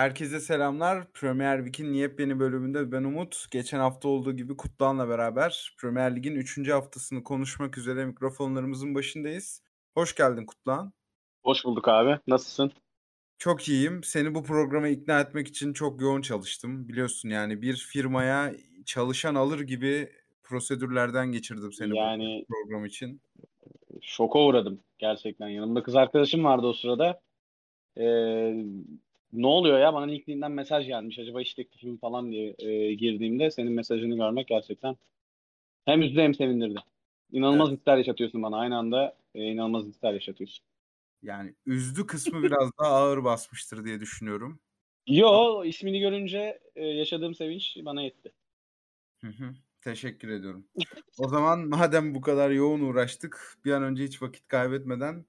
Herkese selamlar. Premier Lig'in yepyeni bölümünde ben Umut. Geçen hafta olduğu gibi Kutluhan'la beraber Premier Lig'in 3. haftasını konuşmak üzere mikrofonlarımızın başındayız. Hoş geldin Kutluhan. Hoş bulduk abi. Nasılsın? Çok iyiyim. Seni bu programa ikna etmek için çok yoğun çalıştım. Biliyorsun yani bir firmaya çalışan alır gibi prosedürlerden geçirdim seni Yani bu program için. şoka uğradım gerçekten. Yanımda kız arkadaşım vardı o sırada. Ee, ne oluyor ya? Bana LinkedIn'den mesaj gelmiş. Acaba iş teklifim falan diye e, girdiğimde senin mesajını görmek gerçekten hem üzdü hem sevindirdi. İnanılmaz Evet. hisler yaşatıyorsun bana. Aynı anda e, inanılmaz hisler yaşatıyorsun. Yani üzdü kısmı biraz daha ağır basmıştır diye düşünüyorum. Yo ismini görünce e, yaşadığım sevinç bana yetti. Hı hı. Teşekkür ediyorum. O zaman madem bu kadar yoğun uğraştık, bir an önce hiç vakit kaybetmeden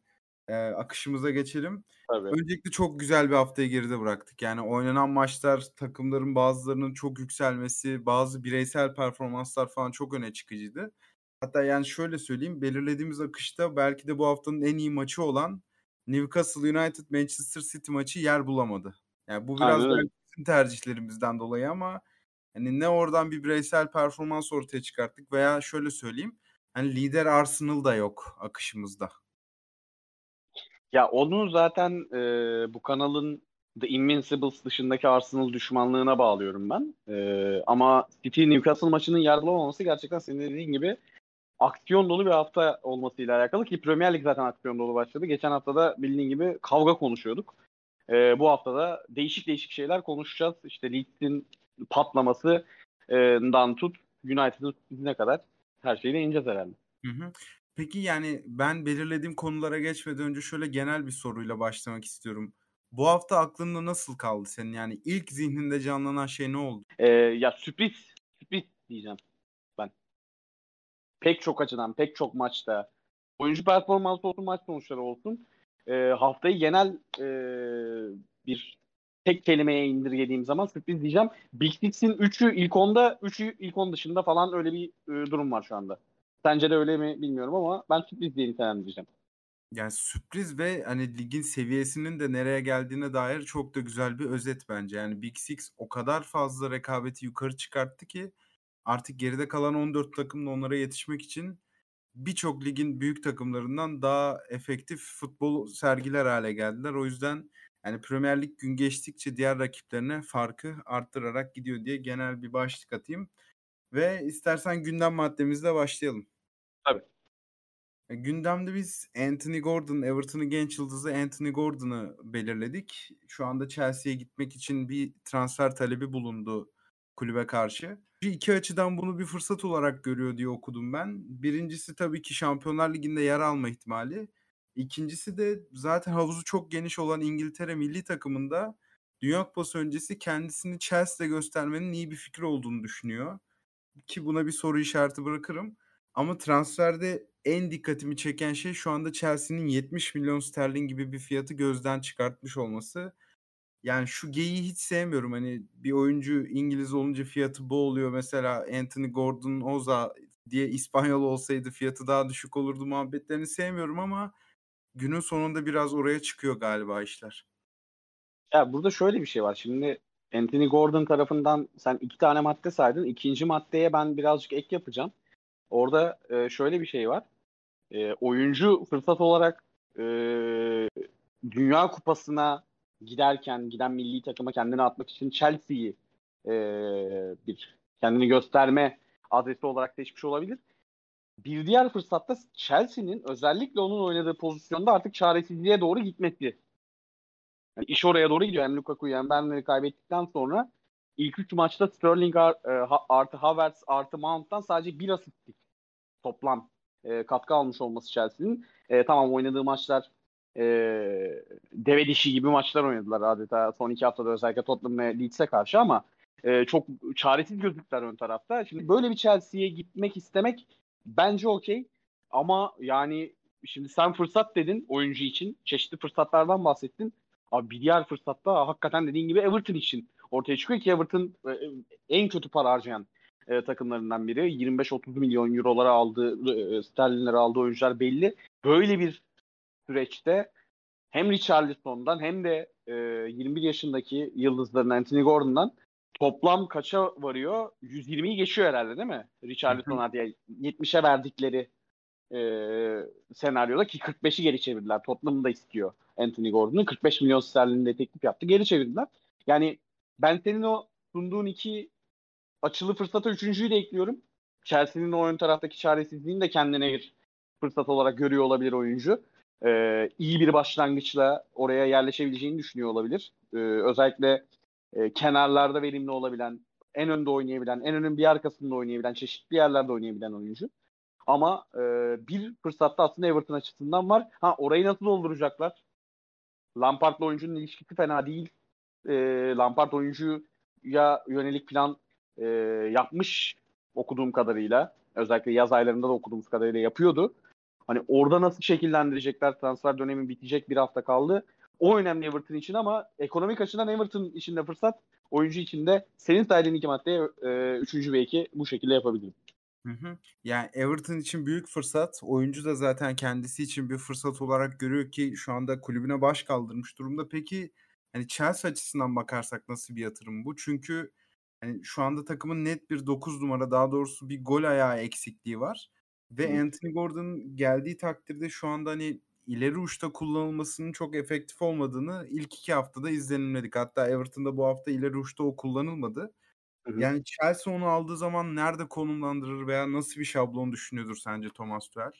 e, akışımıza geçelim. Tabii. Öncelikle çok güzel bir haftayı geride bıraktık. Yani oynanan maçlar, takımların bazılarının çok yükselmesi, bazı bireysel performanslar falan çok öne çıkıcıydı. Hatta yani şöyle söyleyeyim, belirlediğimiz akışta belki de bu haftanın en iyi maçı olan Newcastle United Manchester City maçı yer bulamadı. Yani bu biraz Aynen bizim tercihlerimizden dolayı ama hani ne oradan bir bireysel performans ortaya çıkarttık veya şöyle söyleyeyim, hani lider Arsenal da yok akışımızda. Ya onu zaten e, bu kanalın The Invincibles dışındaki Arsenal düşmanlığına bağlıyorum ben. E, ama City Newcastle maçının yargılamaması gerçekten senin dediğin gibi aksiyon dolu bir hafta olmasıyla alakalı ki Premier Lig zaten aksiyon dolu başladı. Geçen haftada bildiğin gibi kavga konuşuyorduk. E, bu haftada değişik değişik şeyler konuşacağız. İşte Leeds'in patlamasından tut United'ın ne kadar her şeyi ineceğiz herhalde. Hı hı. Peki yani ben belirlediğim konulara geçmeden önce şöyle genel bir soruyla başlamak istiyorum. Bu hafta aklında nasıl kaldı senin? Yani ilk zihninde canlanan şey ne oldu? Ee, ya sürpriz, sürpriz diyeceğim ben. Pek çok açıdan, pek çok maçta. Oyuncu performansı olsun, maç sonuçları olsun. Ee, haftayı genel e, bir tek kelimeye indirgediğim zaman sürpriz diyeceğim. Big Six'in 3'ü ilk 10'da, 3'ü ilk 10 dışında falan öyle bir e, durum var şu anda. Sence de öyle mi bilmiyorum ama ben sürpriz diye nitelendireceğim. Yani sürpriz ve hani ligin seviyesinin de nereye geldiğine dair çok da güzel bir özet bence. Yani Big Six o kadar fazla rekabeti yukarı çıkarttı ki artık geride kalan 14 takım da onlara yetişmek için birçok ligin büyük takımlarından daha efektif futbol sergiler hale geldiler. O yüzden yani Premier Lig gün geçtikçe diğer rakiplerine farkı arttırarak gidiyor diye genel bir başlık atayım. Ve istersen gündem maddemizle başlayalım. Tabii. E, Gündemde biz Anthony Gordon, Everton'ın genç yıldızı Anthony Gordon'ı belirledik. Şu anda Chelsea'ye gitmek için bir transfer talebi bulundu kulübe karşı. İki açıdan bunu bir fırsat olarak görüyor diye okudum ben. Birincisi tabii ki Şampiyonlar Ligi'nde yer alma ihtimali. İkincisi de zaten havuzu çok geniş olan İngiltere milli takımında Dünya Kupası öncesi kendisini Chelsea'de göstermenin iyi bir fikir olduğunu düşünüyor. Ki buna bir soru işareti bırakırım. Ama transferde en dikkatimi çeken şey şu anda Chelsea'nin 70 milyon sterlin gibi bir fiyatı gözden çıkartmış olması. Yani şu geyiği hiç sevmiyorum. Hani bir oyuncu İngiliz olunca fiyatı bu oluyor. Mesela Anthony Gordon Oza diye İspanyol olsaydı fiyatı daha düşük olurdu muhabbetlerini sevmiyorum ama günün sonunda biraz oraya çıkıyor galiba işler. Ya burada şöyle bir şey var. Şimdi Anthony Gordon tarafından sen iki tane madde saydın. İkinci maddeye ben birazcık ek yapacağım. Orada e, şöyle bir şey var. E, oyuncu fırsat olarak e, Dünya Kupası'na giderken giden milli takıma kendini atmak için Chelsea'yi e, bir kendini gösterme adresi olarak seçmiş olabilir. Bir diğer fırsatta Chelsea'nin özellikle onun oynadığı pozisyonda artık çaresizliğe doğru gitmesi. Yani iş oraya doğru gidiyor. Hem Lukaku'yu hem Bernard'ı kaybettikten sonra ilk üç maçta Sterling artı Havertz artı Mount'tan sadece bir asistlik toplam e, katkı almış olması Chelsea'nin. E, tamam oynadığı maçlar e, deve dişi gibi maçlar oynadılar adeta son iki haftada özellikle Tottenham ve Leeds'e karşı ama e, çok çaresiz gözüktüler ön tarafta. Şimdi böyle bir Chelsea'ye gitmek istemek bence okey ama yani şimdi sen fırsat dedin oyuncu için çeşitli fırsatlardan bahsettin. Abi bir diğer fırsatta hakikaten dediğin gibi Everton için ortaya çıkıyor ki Everton e, en kötü para harcayan e, takımlarından biri. 25-30 milyon eurolara aldığı, e, sterlinlere aldığı oyuncular belli. Böyle bir süreçte hem Richarlison'dan hem de e, 21 yaşındaki yıldızların Anthony Gordon'dan toplam kaça varıyor? 120'yi geçiyor herhalde değil mi? Richarlison hadi 70'e verdikleri e, senaryoda ki 45'i geri çevirdiler. Tottenham da istiyor Anthony Gordon'u. 45 milyon sterlinde teklif yaptı. Geri çevirdiler. Yani ben senin o sunduğun iki açılı fırsata üçüncüyü de ekliyorum. Chelsea'nin o ön taraftaki çaresizliğini de kendine bir fırsat olarak görüyor olabilir oyuncu. Ee, iyi bir başlangıçla oraya yerleşebileceğini düşünüyor olabilir. Ee, özellikle e, kenarlarda verimli olabilen, en önde oynayabilen, en önün bir arkasında oynayabilen, çeşitli yerlerde oynayabilen oyuncu. Ama e, bir fırsatta aslında Everton açısından var. Ha orayı nasıl dolduracaklar? Lampard'la oyuncunun ilişkisi fena değil. E, Lampard oyuncuya yönelik plan e, yapmış okuduğum kadarıyla. Özellikle yaz aylarında da okuduğumuz kadarıyla yapıyordu. Hani orada nasıl şekillendirecekler? Transfer dönemi bitecek bir hafta kaldı. O önemli Everton için ama ekonomik açıdan Everton için de fırsat, oyuncu için de senin saydığın iki maddeye e, üçüncü belki bu şekilde yapabilirim. Hı hı. Yani Everton için büyük fırsat. Oyuncu da zaten kendisi için bir fırsat olarak görüyor ki şu anda kulübüne baş kaldırmış durumda. Peki hani Chelsea açısından bakarsak nasıl bir yatırım bu? Çünkü hani şu anda takımın net bir 9 numara daha doğrusu bir gol ayağı eksikliği var. Ve Hı. Anthony Gordon geldiği takdirde şu anda hani ileri uçta kullanılmasının çok efektif olmadığını ilk iki haftada izlenimledik. Hatta Everton'da bu hafta ileri uçta o kullanılmadı. Hı hı. Yani Chelsea onu aldığı zaman nerede konumlandırır veya nasıl bir şablon düşünüyordur sence Thomas Tuchel?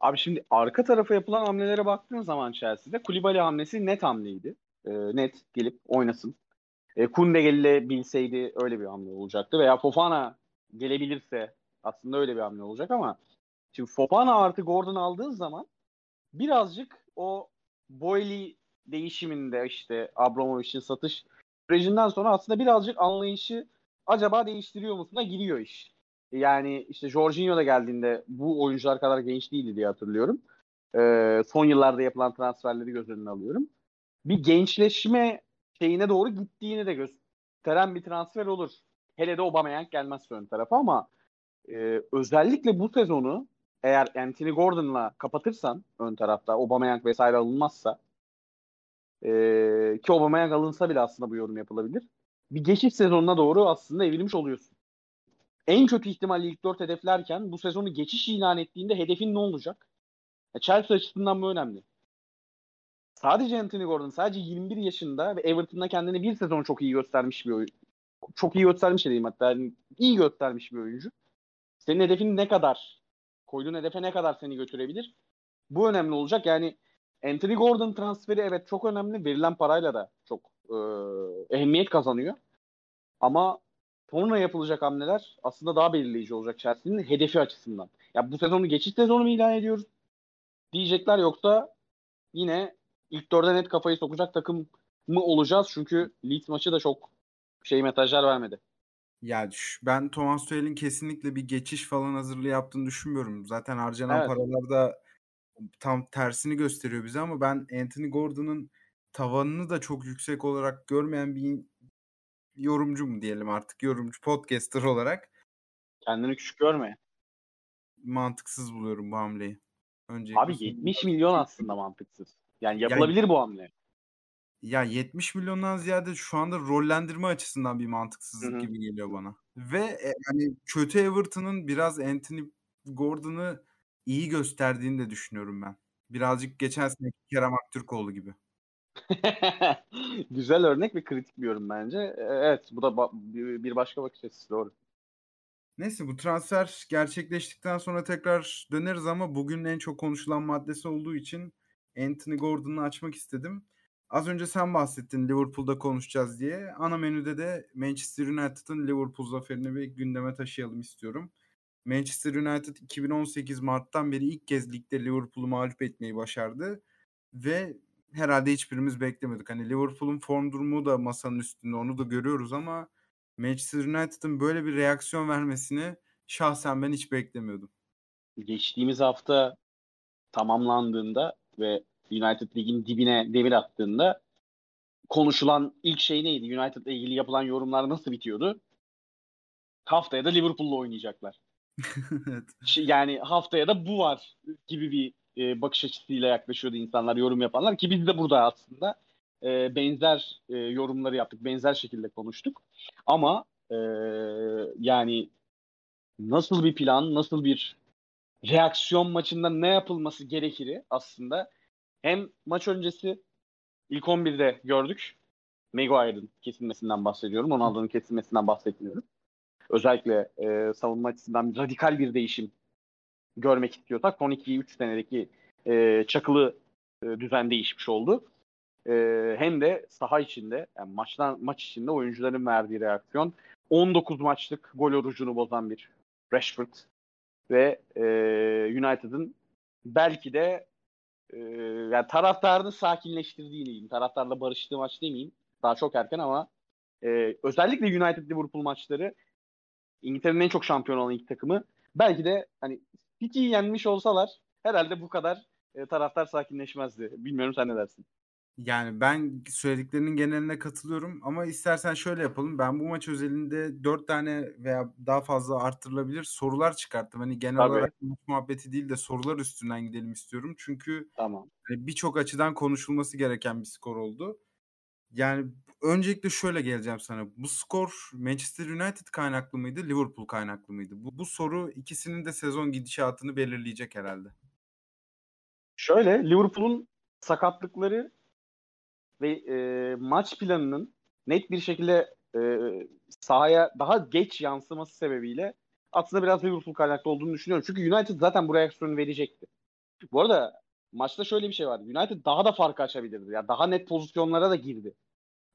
Abi şimdi arka tarafa yapılan hamlelere baktığın zaman Chelsea'de Kulibali hamlesi net hamleydi. E, net gelip oynasın. E, Kunde gelebilseydi öyle bir hamle olacaktı. Veya Fofana gelebilirse aslında öyle bir hamle olacak ama şimdi Fofana artı Gordon aldığın zaman birazcık o Boyle değişiminde işte Abramovich'in satış sürecinden sonra aslında birazcık anlayışı acaba değiştiriyor musuna giriyor iş. Yani işte Jorginho da geldiğinde bu oyuncular kadar genç değildi diye hatırlıyorum. Ee, son yıllarda yapılan transferleri göz önüne alıyorum. Bir gençleşme şeyine doğru gittiğini de gösteren bir transfer olur. Hele de Aubameyang gelmezse ön tarafa ama e, özellikle bu sezonu eğer Anthony Gordon'la kapatırsan ön tarafta Aubameyang vesaire alınmazsa e, ki Aubameyang alınsa bile aslında bu yorum yapılabilir. Bir geçiş sezonuna doğru aslında evrilmiş oluyorsun. En kötü ihtimalle ilk dört hedeflerken bu sezonu geçiş ilan ettiğinde hedefin ne olacak? Ya Chelsea açısından bu önemli. Sadece Anthony Gordon sadece 21 yaşında ve Everton'da kendini bir sezon çok iyi göstermiş bir oyuncu. Çok iyi göstermiş diyeyim hatta. Yani iyi göstermiş bir oyuncu. Senin hedefin ne kadar? Koyduğun hedefe ne kadar seni götürebilir? Bu önemli olacak. Yani Anthony Gordon transferi evet çok önemli. Verilen parayla da çok e, ehemmiyet kazanıyor. Ama sonra yapılacak hamleler aslında daha belirleyici olacak Chelsea'nin hedefi açısından. Ya bu sezonu geçiş sezonu mu ilan ediyoruz? Diyecekler yoksa yine ilk dörde net kafayı sokacak takım mı olacağız? Çünkü Leeds maçı da çok şey mesajlar vermedi. Yani ben Thomas Tuchel'in kesinlikle bir geçiş falan hazırlığı yaptığını düşünmüyorum. Zaten harcanan Evet. paralar da tam tersini gösteriyor bize ama ben Anthony Gordon'un tavanını da çok yüksek olarak görmeyen bir yorumcu mu diyelim artık yorumcu podcaster olarak Kendini küçük görme. mantıksız buluyorum bu hamleyi. Öncelikle Abi söyleyeyim. 70 milyon aslında mantıksız. Yani yapılabilir bu hamle. Ya 70 milyondan ziyade şu anda rollendirme açısından bir mantıksızlık hı. gibi geliyor bana. Ve e, hani kötü Everton'ın biraz Anthony Gordon'ı iyi gösterdiğini de düşünüyorum ben. Birazcık geçen seneki Kerem Aktürkoğlu gibi. Güzel örnek ve kritik bir yorum bence. E, Evet bu da ba- bir başka bakış açısı doğru. Neyse bu transfer gerçekleştikten sonra tekrar döneriz ama bugün en çok konuşulan maddesi olduğu için Anthony Gordon'u açmak istedim. Az önce sen bahsettin Liverpool'da konuşacağız diye. Ana menüde de Manchester United'ın Liverpool zaferini bir gündeme taşıyalım istiyorum. Manchester United 2018 Mart'tan beri ilk kez ligde Liverpool'u mağlup etmeyi başardı ve herhalde hiçbirimiz beklemiyorduk. Hani Liverpool'un form durumu da masanın üstünde onu da görüyoruz ama Manchester United'ın böyle bir reaksiyon vermesini şahsen ben hiç beklemiyordum. Geçtiğimiz hafta tamamlandığında ve United Lig'in dibine demir attığında konuşulan ilk şey neydi? United'la ilgili yapılan yorumlar nasıl bitiyordu? Haftaya da Liverpool'la oynayacaklar. evet. Yani haftaya da bu var gibi bir e, bakış açısıyla yaklaşıyordu insanlar, yorum yapanlar ki biz de burada aslında e, benzer e, yorumları yaptık, benzer şekilde konuştuk. Ama e, yani nasıl bir plan, nasıl bir reaksiyon maçında ne yapılması gerekiri aslında hem maç öncesi ilk 11'de gördük. Maguire'ın kesilmesinden bahsediyorum. Ronaldo'nun kesilmesinden bahsetmiyorum. Özellikle e, savunma açısından radikal bir değişim görmek istiyorsak son 2-3 senedeki e, çakılı e, düzen değişmiş oldu. E, hem de saha içinde yani maçtan maç içinde oyuncuların verdiği reaksiyon 19 maçlık gol orucunu bozan bir Rashford ve e, United'ın belki de e, yani taraftarını sakinleştirdiğini diyeyim. Taraftarla barıştığı maç demeyeyim. Daha çok erken ama e, özellikle United Liverpool maçları İngiltere'nin en çok şampiyon olan iki takımı belki de hani City'yi yenmiş olsalar herhalde bu kadar e, taraftar sakinleşmezdi. Bilmiyorum sen ne dersin? Yani ben söylediklerinin geneline katılıyorum ama istersen şöyle yapalım. Ben bu maç özelinde dört tane veya daha fazla arttırılabilir sorular çıkarttım. Hani genel Tabii. olarak maç muhabbeti değil de sorular üstünden gidelim istiyorum. Çünkü Tamam. hani birçok açıdan konuşulması gereken bir skor oldu. Yani öncelikle şöyle geleceğim sana. Bu skor Manchester United kaynaklı mıydı, Liverpool kaynaklı mıydı? Bu, bu soru ikisinin de sezon gidişatını belirleyecek herhalde. Şöyle Liverpool'un sakatlıkları ve e, maç planının net bir şekilde e, sahaya daha geç yansıması sebebiyle aslında biraz Liverpool kaynaklı olduğunu düşünüyorum. Çünkü United zaten bu reaksiyonu verecekti. Bu arada maçta şöyle bir şey var. United daha da farkı açabilirdi. Yani daha net pozisyonlara da girdi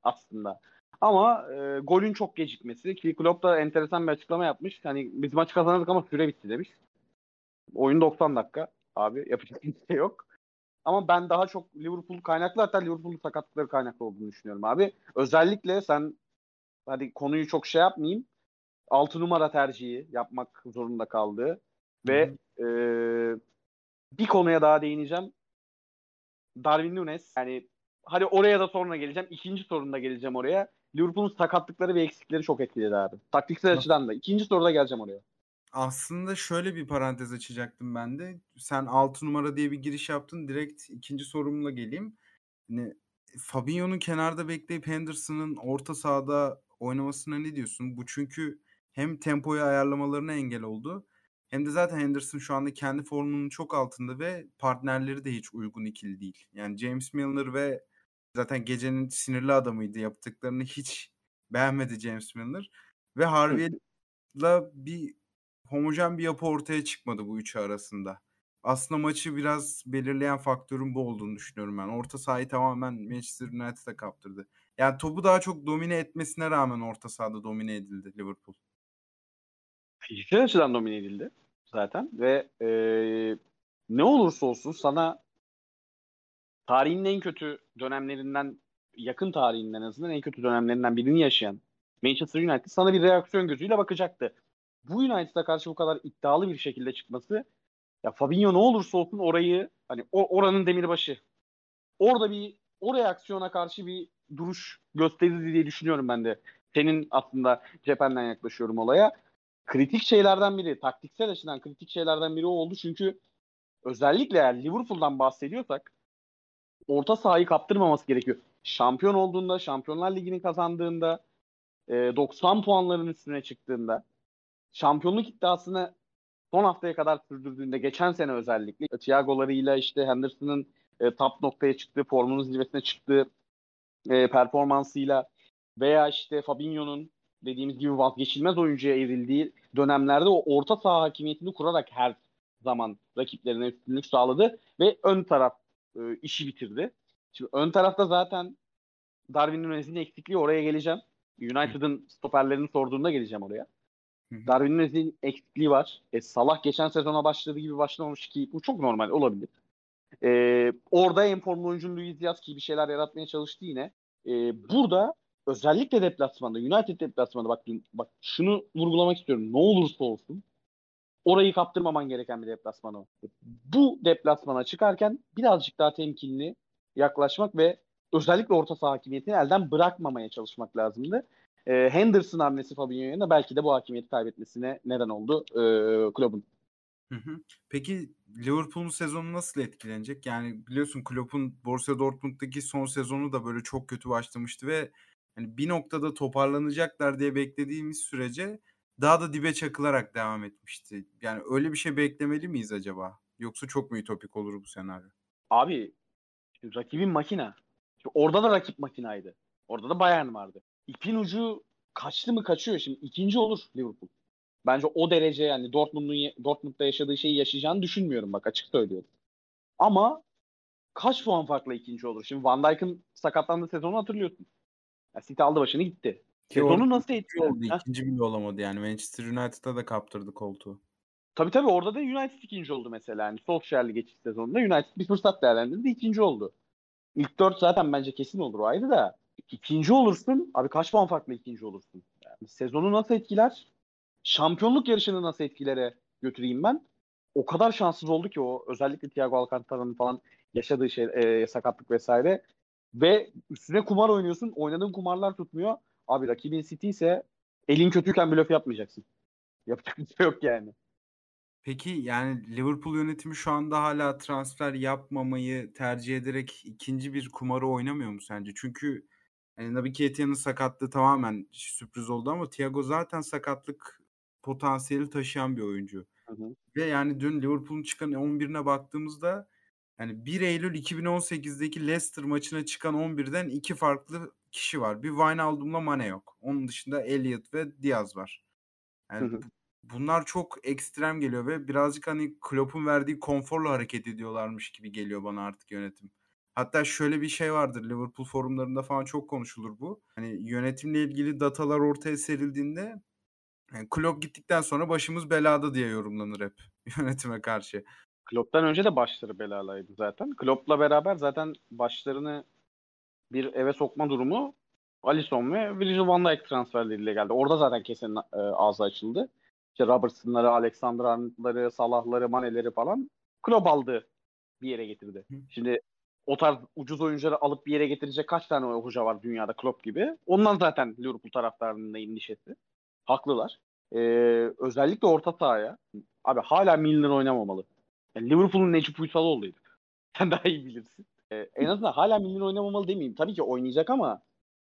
aslında. Ama e, golün çok gecikmesi ki Klopp da enteresan bir açıklama yapmış. Hani biz maç kazanırdık ama süre bitti demiş. Oyun 90 dakika. Abi yapacak bir şey yok. Ama ben daha çok Liverpool kaynaklı hatta Liverpool'un sakatlıkları kaynaklı olduğunu düşünüyorum abi. Özellikle sen hadi konuyu çok şey yapmayayım. 6 numara tercihi yapmak zorunda kaldığı ve e, bir konuya daha değineceğim. Darwin Nunes yani hadi oraya da sonra geleceğim. İkinci sorunda geleceğim oraya. Liverpool'un sakatlıkları ve eksikleri çok etkiledi abi. Taktiksel açıdan da. İkinci soruda geleceğim oraya. Aslında şöyle bir parantez açacaktım ben de. Sen 6 numara diye bir giriş yaptın. Direkt ikinci sorumla geleyim. Hani Fabinho'nun kenarda bekleyip Henderson'ın orta sahada oynamasına ne diyorsun? Bu çünkü hem tempoyu ayarlamalarına engel oldu. Hem de zaten Henderson şu anda kendi formunun çok altında ve partnerleri de hiç uygun ikili değil. Yani James Milner ve zaten gecenin sinirli adamıydı. Yaptıklarını hiç beğenmedi James Milner. Ve Harvey'la bir homojen bir yapı ortaya çıkmadı bu üçü arasında. Aslında maçı biraz belirleyen faktörün bu olduğunu düşünüyorum ben. Orta sahayı tamamen Manchester United'a kaptırdı. Yani topu daha çok domine etmesine rağmen orta sahada domine edildi Liverpool. Fiziksel açıdan domine edildi zaten ve e, ne olursa olsun sana tarihin en kötü dönemlerinden yakın tarihinden en azından en kötü dönemlerinden birini yaşayan Manchester United sana bir reaksiyon gözüyle bakacaktı. Bu United'a karşı bu kadar iddialı bir şekilde çıkması ya Fabinho ne olursa olsun orayı hani o, oranın demirbaşı. Orada bir o reaksiyona karşı bir duruş gösterirdi diye düşünüyorum ben de. Senin aslında cephenden yaklaşıyorum olaya. Kritik şeylerden biri, taktiksel açıdan kritik şeylerden biri o oldu. Çünkü özellikle eğer Liverpool'dan bahsediyorsak orta sahayı kaptırmaması gerekiyor. Şampiyon olduğunda, Şampiyonlar Ligi'ni kazandığında, 90 puanların üstüne çıktığında, şampiyonluk iddiasını son haftaya kadar sürdürdüğünde geçen sene özellikle Thiago'larıyla işte Henderson'ın e, top noktaya çıktığı, formunun zirvesine çıktığı e, performansıyla veya işte Fabinho'nun dediğimiz gibi vazgeçilmez oyuncuya evrildiği dönemlerde o orta saha hakimiyetini kurarak her zaman rakiplerine üstünlük sağladı ve ön taraf e, işi bitirdi. Şimdi ön tarafta zaten Darwin Nunez'in eksikliği oraya geleceğim. United'ın stoperlerini sorduğunda geleceğim oraya. Darwin Nunez'in eksikliği var. E, Salah geçen sezona başladığı gibi başlamamış ki bu çok normal olabilir. E, orada en formlu oyuncunun Luis Diaz ki bir şeyler yaratmaya çalıştı yine. E, burada özellikle deplasmanda, United deplasmanda bak, bak şunu vurgulamak istiyorum. Ne olursa olsun orayı kaptırmaman gereken bir deplasman o. Bu deplasmana çıkarken birazcık daha temkinli yaklaşmak ve özellikle orta saha hakimiyetini elden bırakmamaya çalışmak lazımdı. E, Henderson hamlesi Fabinho'ya da belki de bu hakimiyeti kaybetmesine neden oldu e, kulübün. Hı hı. Peki Liverpool'un sezonu nasıl etkilenecek? Yani biliyorsun Klopp'un Borussia Dortmund'daki son sezonu da böyle çok kötü başlamıştı ve hani bir noktada toparlanacaklar diye beklediğimiz sürece daha da dibe çakılarak devam etmişti. Yani öyle bir şey beklemeli miyiz acaba? Yoksa çok mu ütopik olur bu senaryo? Abi rakibin makina. Orada da rakip makinaydı. Orada da Bayern vardı. İpin ucu kaçtı mı kaçıyor. Şimdi ikinci olur Liverpool. Bence o derece yani Dortmund'un Dortmund'da yaşadığı şeyi yaşayacağını düşünmüyorum bak açık söylüyorum. Ama kaç puan farkla ikinci olur? Şimdi Van Dijk'ın sakatlandığı sezonu hatırlıyorsun. Yani City aldı başını gitti. Sezonu nasıl etkiler? oldu? İkinci bile olamadı yani. Manchester United'a da kaptırdı koltuğu. Tabii tabii orada da United ikinci oldu mesela. Yani Solskjaer'li geçiş sezonunda United bir fırsat değerlendirdi ikinci oldu. İlk dört zaten bence kesin olur o ayrı da. İkinci olursun. Abi kaç puan farklı ikinci olursun? Yani sezonu nasıl etkiler? Şampiyonluk yarışını nasıl etkilere götüreyim ben? O kadar şanssız oldu ki o özellikle Thiago Alcantara'nın falan yaşadığı şey e, sakatlık vesaire. Ve üstüne kumar oynuyorsun. Oynadığın kumarlar tutmuyor. Abi rakibin City ise elin kötüyken blöf yapmayacaksın. Yapacak bir şey yok yani. Peki yani Liverpool yönetimi şu anda hala transfer yapmamayı tercih ederek ikinci bir kumarı oynamıyor mu sence? Çünkü yani Naby Keita'nın sakatlığı tamamen sürpriz oldu ama Thiago zaten sakatlık potansiyeli taşıyan bir oyuncu. Hı hı. Ve yani dün Liverpool'un çıkan 11'ine baktığımızda yani 1 Eylül 2018'deki Leicester maçına çıkan 11'den iki farklı kişi var. Bir Wijnaldum'la Mane yok. Onun dışında Elliot ve Diaz var. Yani Hı hı. bunlar çok ekstrem geliyor ve birazcık hani Klopp'un verdiği konforla hareket ediyorlarmış gibi geliyor bana artık yönetim. Hatta şöyle bir şey vardır Liverpool forumlarında falan çok konuşulur bu. Hani yönetimle ilgili datalar ortaya serildiğinde yani Klopp gittikten sonra başımız belada diye yorumlanır hep yönetime karşı. Klopp'tan önce de başları belalaydı zaten. Klopp'la beraber zaten başlarını bir eve sokma durumu Alisson ve Virgil van Dijk transferleriyle geldi. Orada zaten kesin e, ağzı açıldı. İşte Robertson'ları, Alexander Arnold'ları, Salah'ları, Mane'leri falan Klopp aldı bir yere getirdi. Hı. Şimdi o tarz ucuz oyuncuları alıp bir yere getirecek kaç tane hoca var dünyada Klopp gibi. Ondan zaten Liverpool taraftarının da endişesi. Haklılar. Ee, özellikle orta sahaya. Abi hala Milner oynamamalı. Yani Liverpool'un Necip Uysaloğlu'ydu. Sen daha iyi bilirsin. Ee, en azından hala Milner oynamamalı demeyeyim. Tabii ki oynayacak ama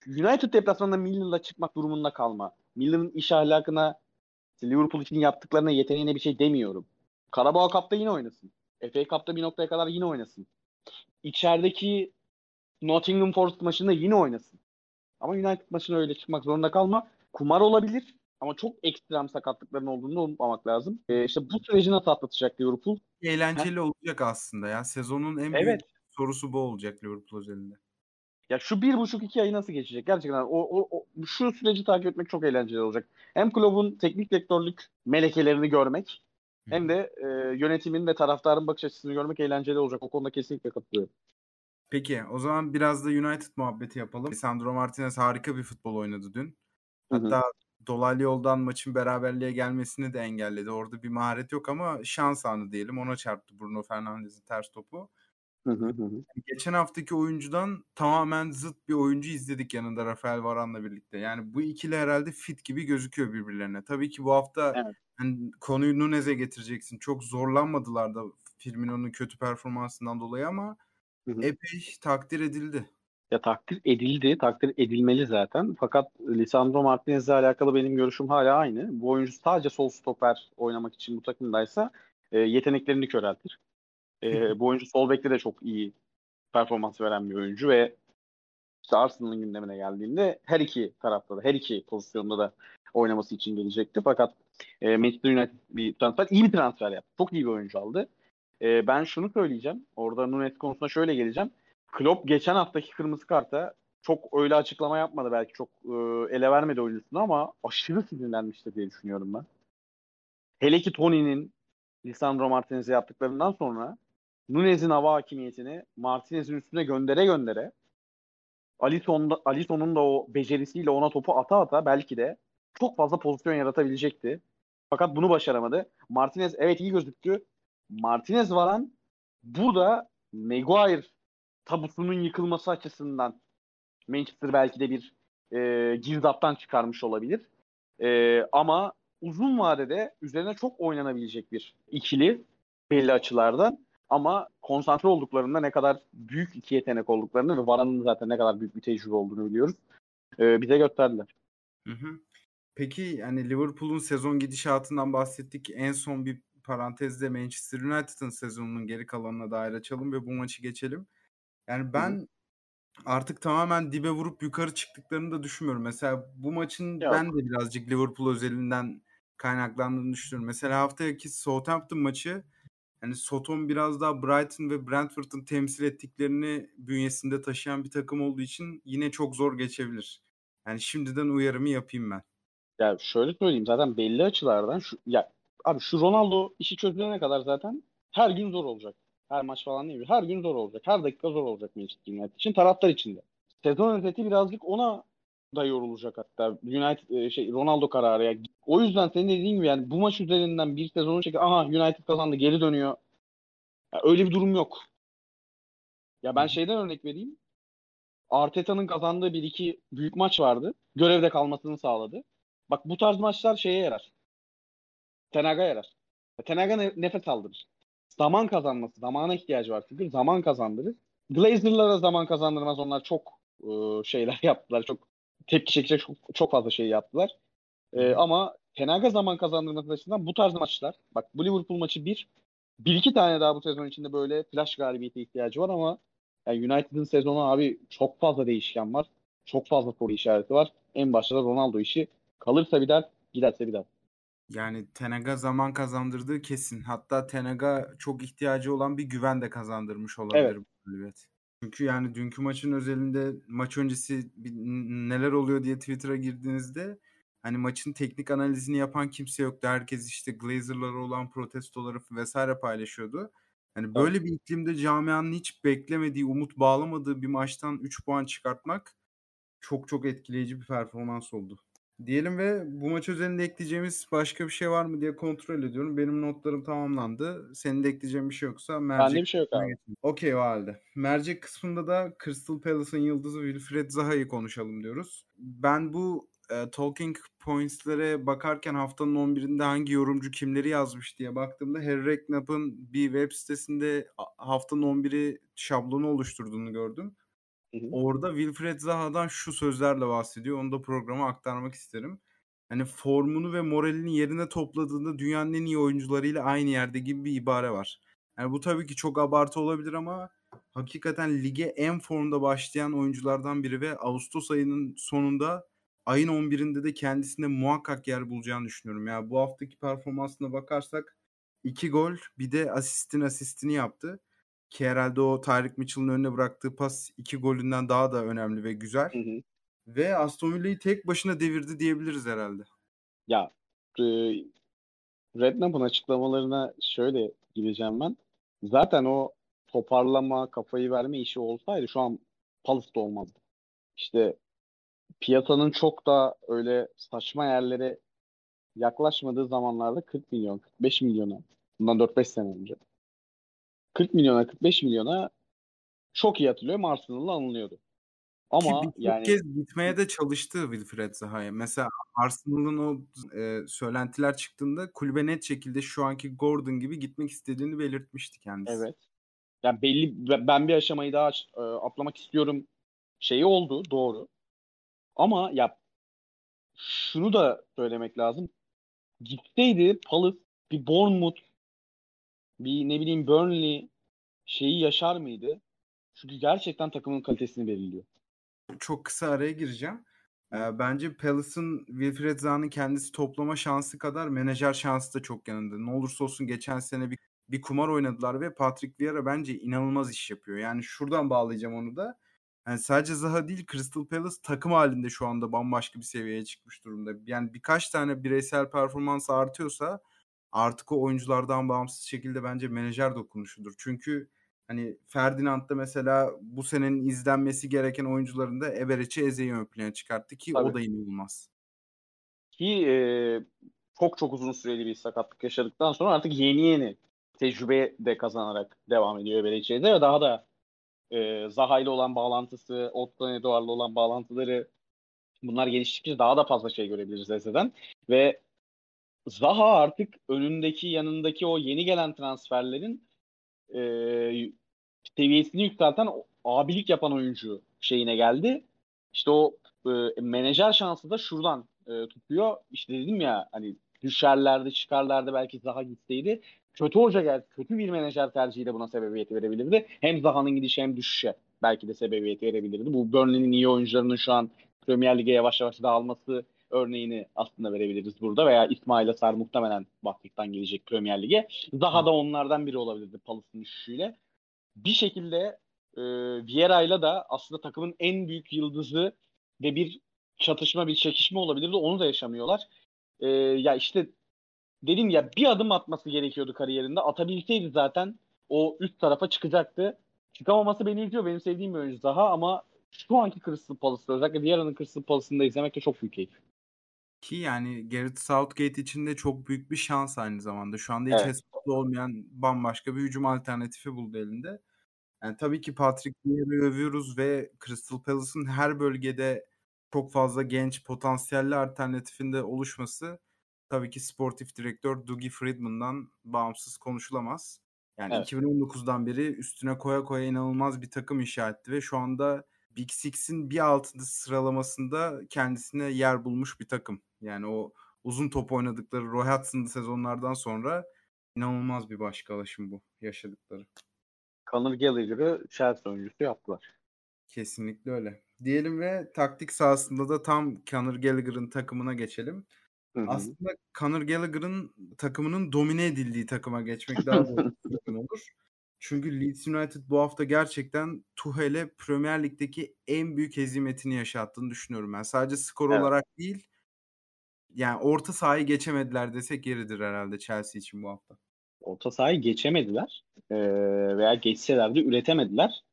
United deplasmanında Milner'la çıkmak durumunda kalma. Milner'ın iş ahlakına Liverpool için yaptıklarına yeteneğine bir şey demiyorum. Karabağ Cup'ta yine oynasın. FA Cup'ta bir noktaya kadar yine oynasın. İçerideki Nottingham Forest maçında yine oynasın. Ama United maçına öyle çıkmak zorunda kalma. Kumar olabilir ama çok ekstrem sakatlıkların olduğunu unutmamak lazım. Ee, işte bu süreci nasıl atlatacak Liverpool? Eğlenceli olacak aslında ya. Sezonun en büyük Evet. sorusu bu olacak Liverpool özelinde. Ya şu bir buçuk iki ayı nasıl geçecek? Gerçekten o, o, o şu süreci takip etmek çok eğlenceli olacak. Hem Klopp'un teknik direktörlük melekelerini görmek hem de e, yönetimin ve taraftarın bakış açısını görmek eğlenceli olacak. O konuda kesinlikle katılıyorum. Peki o zaman biraz da United muhabbeti yapalım. Sandro Martinez harika bir futbol oynadı dün. Hatta dolaylı yoldan maçın beraberliğe gelmesini de engelledi. Orada bir maharet yok ama şans anı diyelim. Ona çarptı Bruno Fernandes'in ters topu. Hı hı hı. hı. Geçen haftaki oyuncudan tamamen zıt bir oyuncu izledik yanında Rafael Varane'la birlikte. Yani bu ikili herhalde fit gibi gözüküyor birbirlerine. Tabii ki bu hafta Evet. Yani konuyu Nunez'e getireceksin. Çok zorlanmadılar da Firmino'nun kötü performansından dolayı ama Hı hı. epey takdir edildi. Ya takdir edildi, takdir edilmeli zaten. Fakat Lisandro Martinez'le alakalı benim görüşüm hala aynı. Bu oyuncu sadece sol stoper oynamak için bu takımdaysa e, yeteneklerini köreltir. E, bu oyuncu sol bekte de çok iyi performans veren bir oyuncu ve işte Arsenal'ın gündemine geldiğinde her iki tarafta da, her iki pozisyonda da oynaması için gelecekti. Fakat e, Manchester United bir transfer, iyi bir transfer yaptı. Çok iyi bir oyuncu aldı. E, ben şunu söyleyeceğim. Orada Nunes konusuna şöyle geleceğim. Klopp geçen haftaki kırmızı karta çok öyle açıklama yapmadı belki çok e, ele vermedi oyuncusunu ama aşırı sinirlenmiştir diye düşünüyorum ben. Hele ki Tony'nin Lisandro Martinez'e yaptıklarından sonra Nunez'in hava hakimiyetini Martinez'in üstüne göndere göndere Alisson'un da o becerisiyle ona topu ata ata belki de çok fazla pozisyon yaratabilecekti. Fakat bunu başaramadı. Martinez evet iyi gözüktü. Martinez varan burada Maguire tabusunun yıkılması açısından Manchester belki de bir e, girdaptan çıkarmış olabilir. E, ama uzun vadede üzerine çok oynanabilecek bir ikili belli açılardan. Ama konsantre olduklarında ne kadar büyük iki yetenek olduklarını ve Varan'ın zaten ne kadar büyük bir tecrübe olduğunu biliyoruz. Ee, bize gösterdiler. Hı hı. Peki yani Liverpool'un sezon gidişatından bahsettik. En son bir parantezde Manchester United'ın sezonunun geri kalanına dair açalım ve bu maçı geçelim. Yani ben hı artık tamamen dibe vurup yukarı çıktıklarını da düşünmüyorum. Mesela bu maçın Yok. ben de birazcık Liverpool özelinden kaynaklandığını düşünüyorum. Mesela haftaki Southampton maçı hani Soton biraz daha Brighton ve Brentford'un temsil ettiklerini bünyesinde taşıyan bir takım olduğu için yine çok zor geçebilir. Yani şimdiden uyarımı yapayım ben. Ya şöyle söyleyeyim zaten belli açılardan şu ya abi şu Ronaldo işi çözülene kadar zaten her gün zor olacak. Her maç falan değil. Her gün zor olacak. Her dakika zor olacak Manchester United için. Taraftar için de. Sezon özeti birazcık ona da yorulacak hatta. United e, şey Ronaldo kararı ya. O yüzden senin dediğin gibi yani bu maç üzerinden bir sezonu çekip aha United kazandı geri dönüyor. Ya öyle bir durum yok. Ya ben şeyden örnek vereyim. Arteta'nın kazandığı bir iki büyük maç vardı. Görevde kalmasını sağladı. Bak bu tarz maçlar şeye yarar. Tenaga yarar. Tenaga ne- nefes aldırır. Zaman kazanması, zamana ihtiyacı var çünkü zaman kazandırır. Glazer'lara zaman kazandırmaz. Onlar çok e, şeyler yaptılar. Çok tepki çekecek çok, çok fazla şey yaptılar. E, ama Tenaga zaman kazandırması açısından bu tarz maçlar, bak bu Liverpool maçı bir, bir iki tane daha bu sezon içinde böyle flash galibiyete ihtiyacı var ama yani United'ın sezonu abi çok fazla değişken var. Çok fazla soru işareti var. En başta da Ronaldo işi. Kalırsa bir der, giderse bir der. Yani Tenaga zaman kazandırdığı kesin. Hatta Tenaga çok ihtiyacı olan bir güven de kazandırmış olabilir evet. bu. Çünkü yani dünkü maçın özelinde maç öncesi neler oluyor diye Twitter'a girdiğinizde hani maçın teknik analizini yapan kimse yoktu. Herkes işte Glazer'lara olan protestoları vesaire paylaşıyordu. Hani böyle bir iklimde camianın hiç beklemediği, umut bağlamadığı bir maçtan 3 puan çıkartmak çok çok etkileyici bir performans oldu. Diyelim ve bu maç özelinde ekleyeceğimiz başka bir şey var mı diye kontrol ediyorum. Benim notlarım tamamlandı. Senin de ekleyeceğin bir şey yoksa mercek Bende bir şey yok abi. Okey o halde. Mercek kısmında da Crystal Palace'ın yıldızı Wilfred Zaha'yı konuşalım diyoruz. Ben bu e, talking points'lere bakarken haftanın 11'inde hangi yorumcu kimleri yazmış diye baktığımda Harry Redknapp'ın bir web sitesinde haftanın 11'i şablonu oluşturduğunu gördüm. Orada Wilfred Zaha'dan şu sözlerle bahsediyor. Onu da programa aktarmak isterim. Hani formunu ve moralini yerine topladığında dünyanın en iyi oyuncularıyla aynı yerde gibi bir ibare var. Yani bu tabii ki çok abartı olabilir ama hakikaten lige en formda başlayan oyunculardan biri ve Ağustos ayının sonunda ayın 11'inde de kendisinde muhakkak yer bulacağını düşünüyorum. Yani bu haftaki performansına bakarsak iki gol bir de asistin asistini yaptı. Ki herhalde o Tyreek Mitchell'ın önüne bıraktığı pas iki golünden daha da önemli ve güzel. Hı hı. Ve Aston Villa'yı tek başına devirdi diyebiliriz herhalde. Ya e, Redknapp'ın açıklamalarına şöyle gireceğim ben. Zaten o toparlama, kafayı verme işi olsaydı şu an Palace'da olmazdı. İşte piyasanın çok da öyle saçma yerlere yaklaşmadığı zamanlarda 40 milyon, 45 milyona bundan 4-5 sene önce 40 milyona 45 milyona çok iyi hatırlıyorum Arsenal'la anılıyordu. Ama Ki yani kez gitmeye de çalıştı Wilfred Zaha'ya. Mesela Arsenal'ın o e, söylentiler çıktığında kulübe net şekilde şu anki Gordon gibi gitmek istediğini belirtmişti kendisi. Evet. Yani belli ben bir aşamayı daha e, atlamak istiyorum şeyi oldu doğru. Ama ya şunu da söylemek lazım. Gitseydi Palace bir Bournemouth bir ne bileyim Burnley şeyi yaşar mıydı? Çünkü gerçekten takımın kalitesini belirliyor. Çok kısa araya gireceğim. Ee, bence Palace'ın Wilfred Zaha'nın kendisi toplama şansı kadar menajer şansı da çok yanında. Ne olursa olsun geçen sene bir, bir kumar oynadılar ve Patrick Vieira bence inanılmaz iş yapıyor. Yani şuradan bağlayacağım onu da. Yani sadece Zaha değil Crystal Palace takım halinde şu anda bambaşka bir seviyeye çıkmış durumda. Yani birkaç tane bireysel performans artıyorsa artık o oyunculardan bağımsız şekilde bence menajer dokunuşudur. Çünkü hani Ferdinand'da mesela bu senenin izlenmesi gereken oyuncularında Ebereç'i Eze'yi ön plana çıkarttı ki Tabii. o da inanılmaz. Ki e, çok çok uzun süreli bir sakatlık yaşadıktan sonra artık yeni yeni tecrübe de kazanarak devam ediyor Ebereç'i Eze ve daha da e, Zaha ile olan bağlantısı, Otton Eduard'la olan bağlantıları bunlar geliştikçe daha da fazla şey görebiliriz Eze'den. Ve Zaha artık önündeki yanındaki o yeni gelen transferlerin e, seviyesini yükselten abilik yapan oyuncu şeyine geldi. İşte o e, menajer şansı da şuradan e, tutuyor. İşte dedim ya hani düşerlerde çıkarlarda belki Zaha gitseydi kötü hoca geldi. Kötü bir menajer tercihi de buna sebebiyet verebilirdi. Hem Zaha'nın gidişi hem düşüşe belki de sebebiyet verebilirdi. Bu Burnley'nin iyi oyuncularının şu an Premier Lig'e yavaş yavaş dağılması örneğini aslında verebiliriz burada veya İsmail Asar muhtemelen Baktık'tan gelecek Premier Lig'e. Zaha da onlardan biri olabilirdi Palace'ın düşüşüyle. Bir şekilde e, Vieira'yla da aslında takımın en büyük yıldızı ve bir çatışma, bir çekişme olabilirdi. Onu da yaşamıyorlar. E, ya işte dedim ya bir adım atması gerekiyordu kariyerinde. Atabilseydi zaten o üst tarafa çıkacaktı. Çıkamaması beni üzüyor. Benim sevdiğim bir oyuncu daha ama şu anki Crystal Palace'da özellikle Vieira'nın Crystal Palace'ında izlemek de çok büyük keyif. Ki yani Gareth Southgate için de çok büyük bir şans aynı zamanda. Şu anda hiç Evet. hesapta olmayan bambaşka bir hücum alternatifi buldu elinde. Yani tabii ki Patrick Vieira'yı övüyoruz ve Crystal Palace'ın her bölgede çok fazla genç potansiyelli alternatifinde oluşması tabii ki sportif direktör Dougie Friedman'dan bağımsız konuşulamaz. Yani Evet. 2019'dan beri üstüne koya koya inanılmaz bir takım inşa etti ve şu anda Big Six'in bir altında sıralamasında kendisine yer bulmuş bir takım. Yani o uzun top oynadıkları Roy Hudson'lı sezonlardan sonra inanılmaz bir başkalaşım bu yaşadıkları. Conor Gallagher'ı Chelsea oyuncusu yaptılar. Kesinlikle öyle. Diyelim ve taktik sahasında da tam Conor Gallagher'ın takımına geçelim. Hı hı. Aslında Conor Gallagher'ın takımının domine edildiği takıma geçmek daha doğru olur. Çünkü Leeds United bu hafta gerçekten Tuchel'e Premier Lig'deki en büyük hezimetini yaşattığını düşünüyorum ben. Sadece skor Evet. olarak değil, yani orta sahayı geçemediler desek yeridir herhalde Chelsea için bu hafta. Orta sahayı geçemediler Ee, veya geçseler de üretemediler.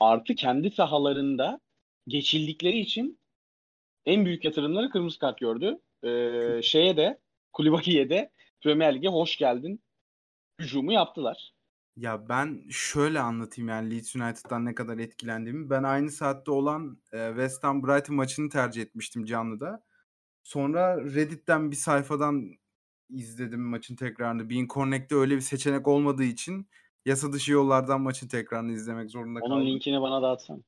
Artı kendi sahalarında geçildikleri için en büyük yatırımları kırmızı kart gördü. Ee, şeye de Kulübaki'ye de Premier Lig'e hoş geldin hücumu yaptılar. Ya ben şöyle anlatayım yani Leeds United'dan ne kadar etkilendiğimi. Ben aynı saatte olan e, West Ham Brighton maçını tercih etmiştim canlıda. Sonra Reddit'ten bir sayfadan izledim maçın tekrarını. Bein Connect'te öyle bir seçenek olmadığı için yasa dışı yollardan maçın tekrarını izlemek zorunda Onun kaldım. linkini bana da atsan.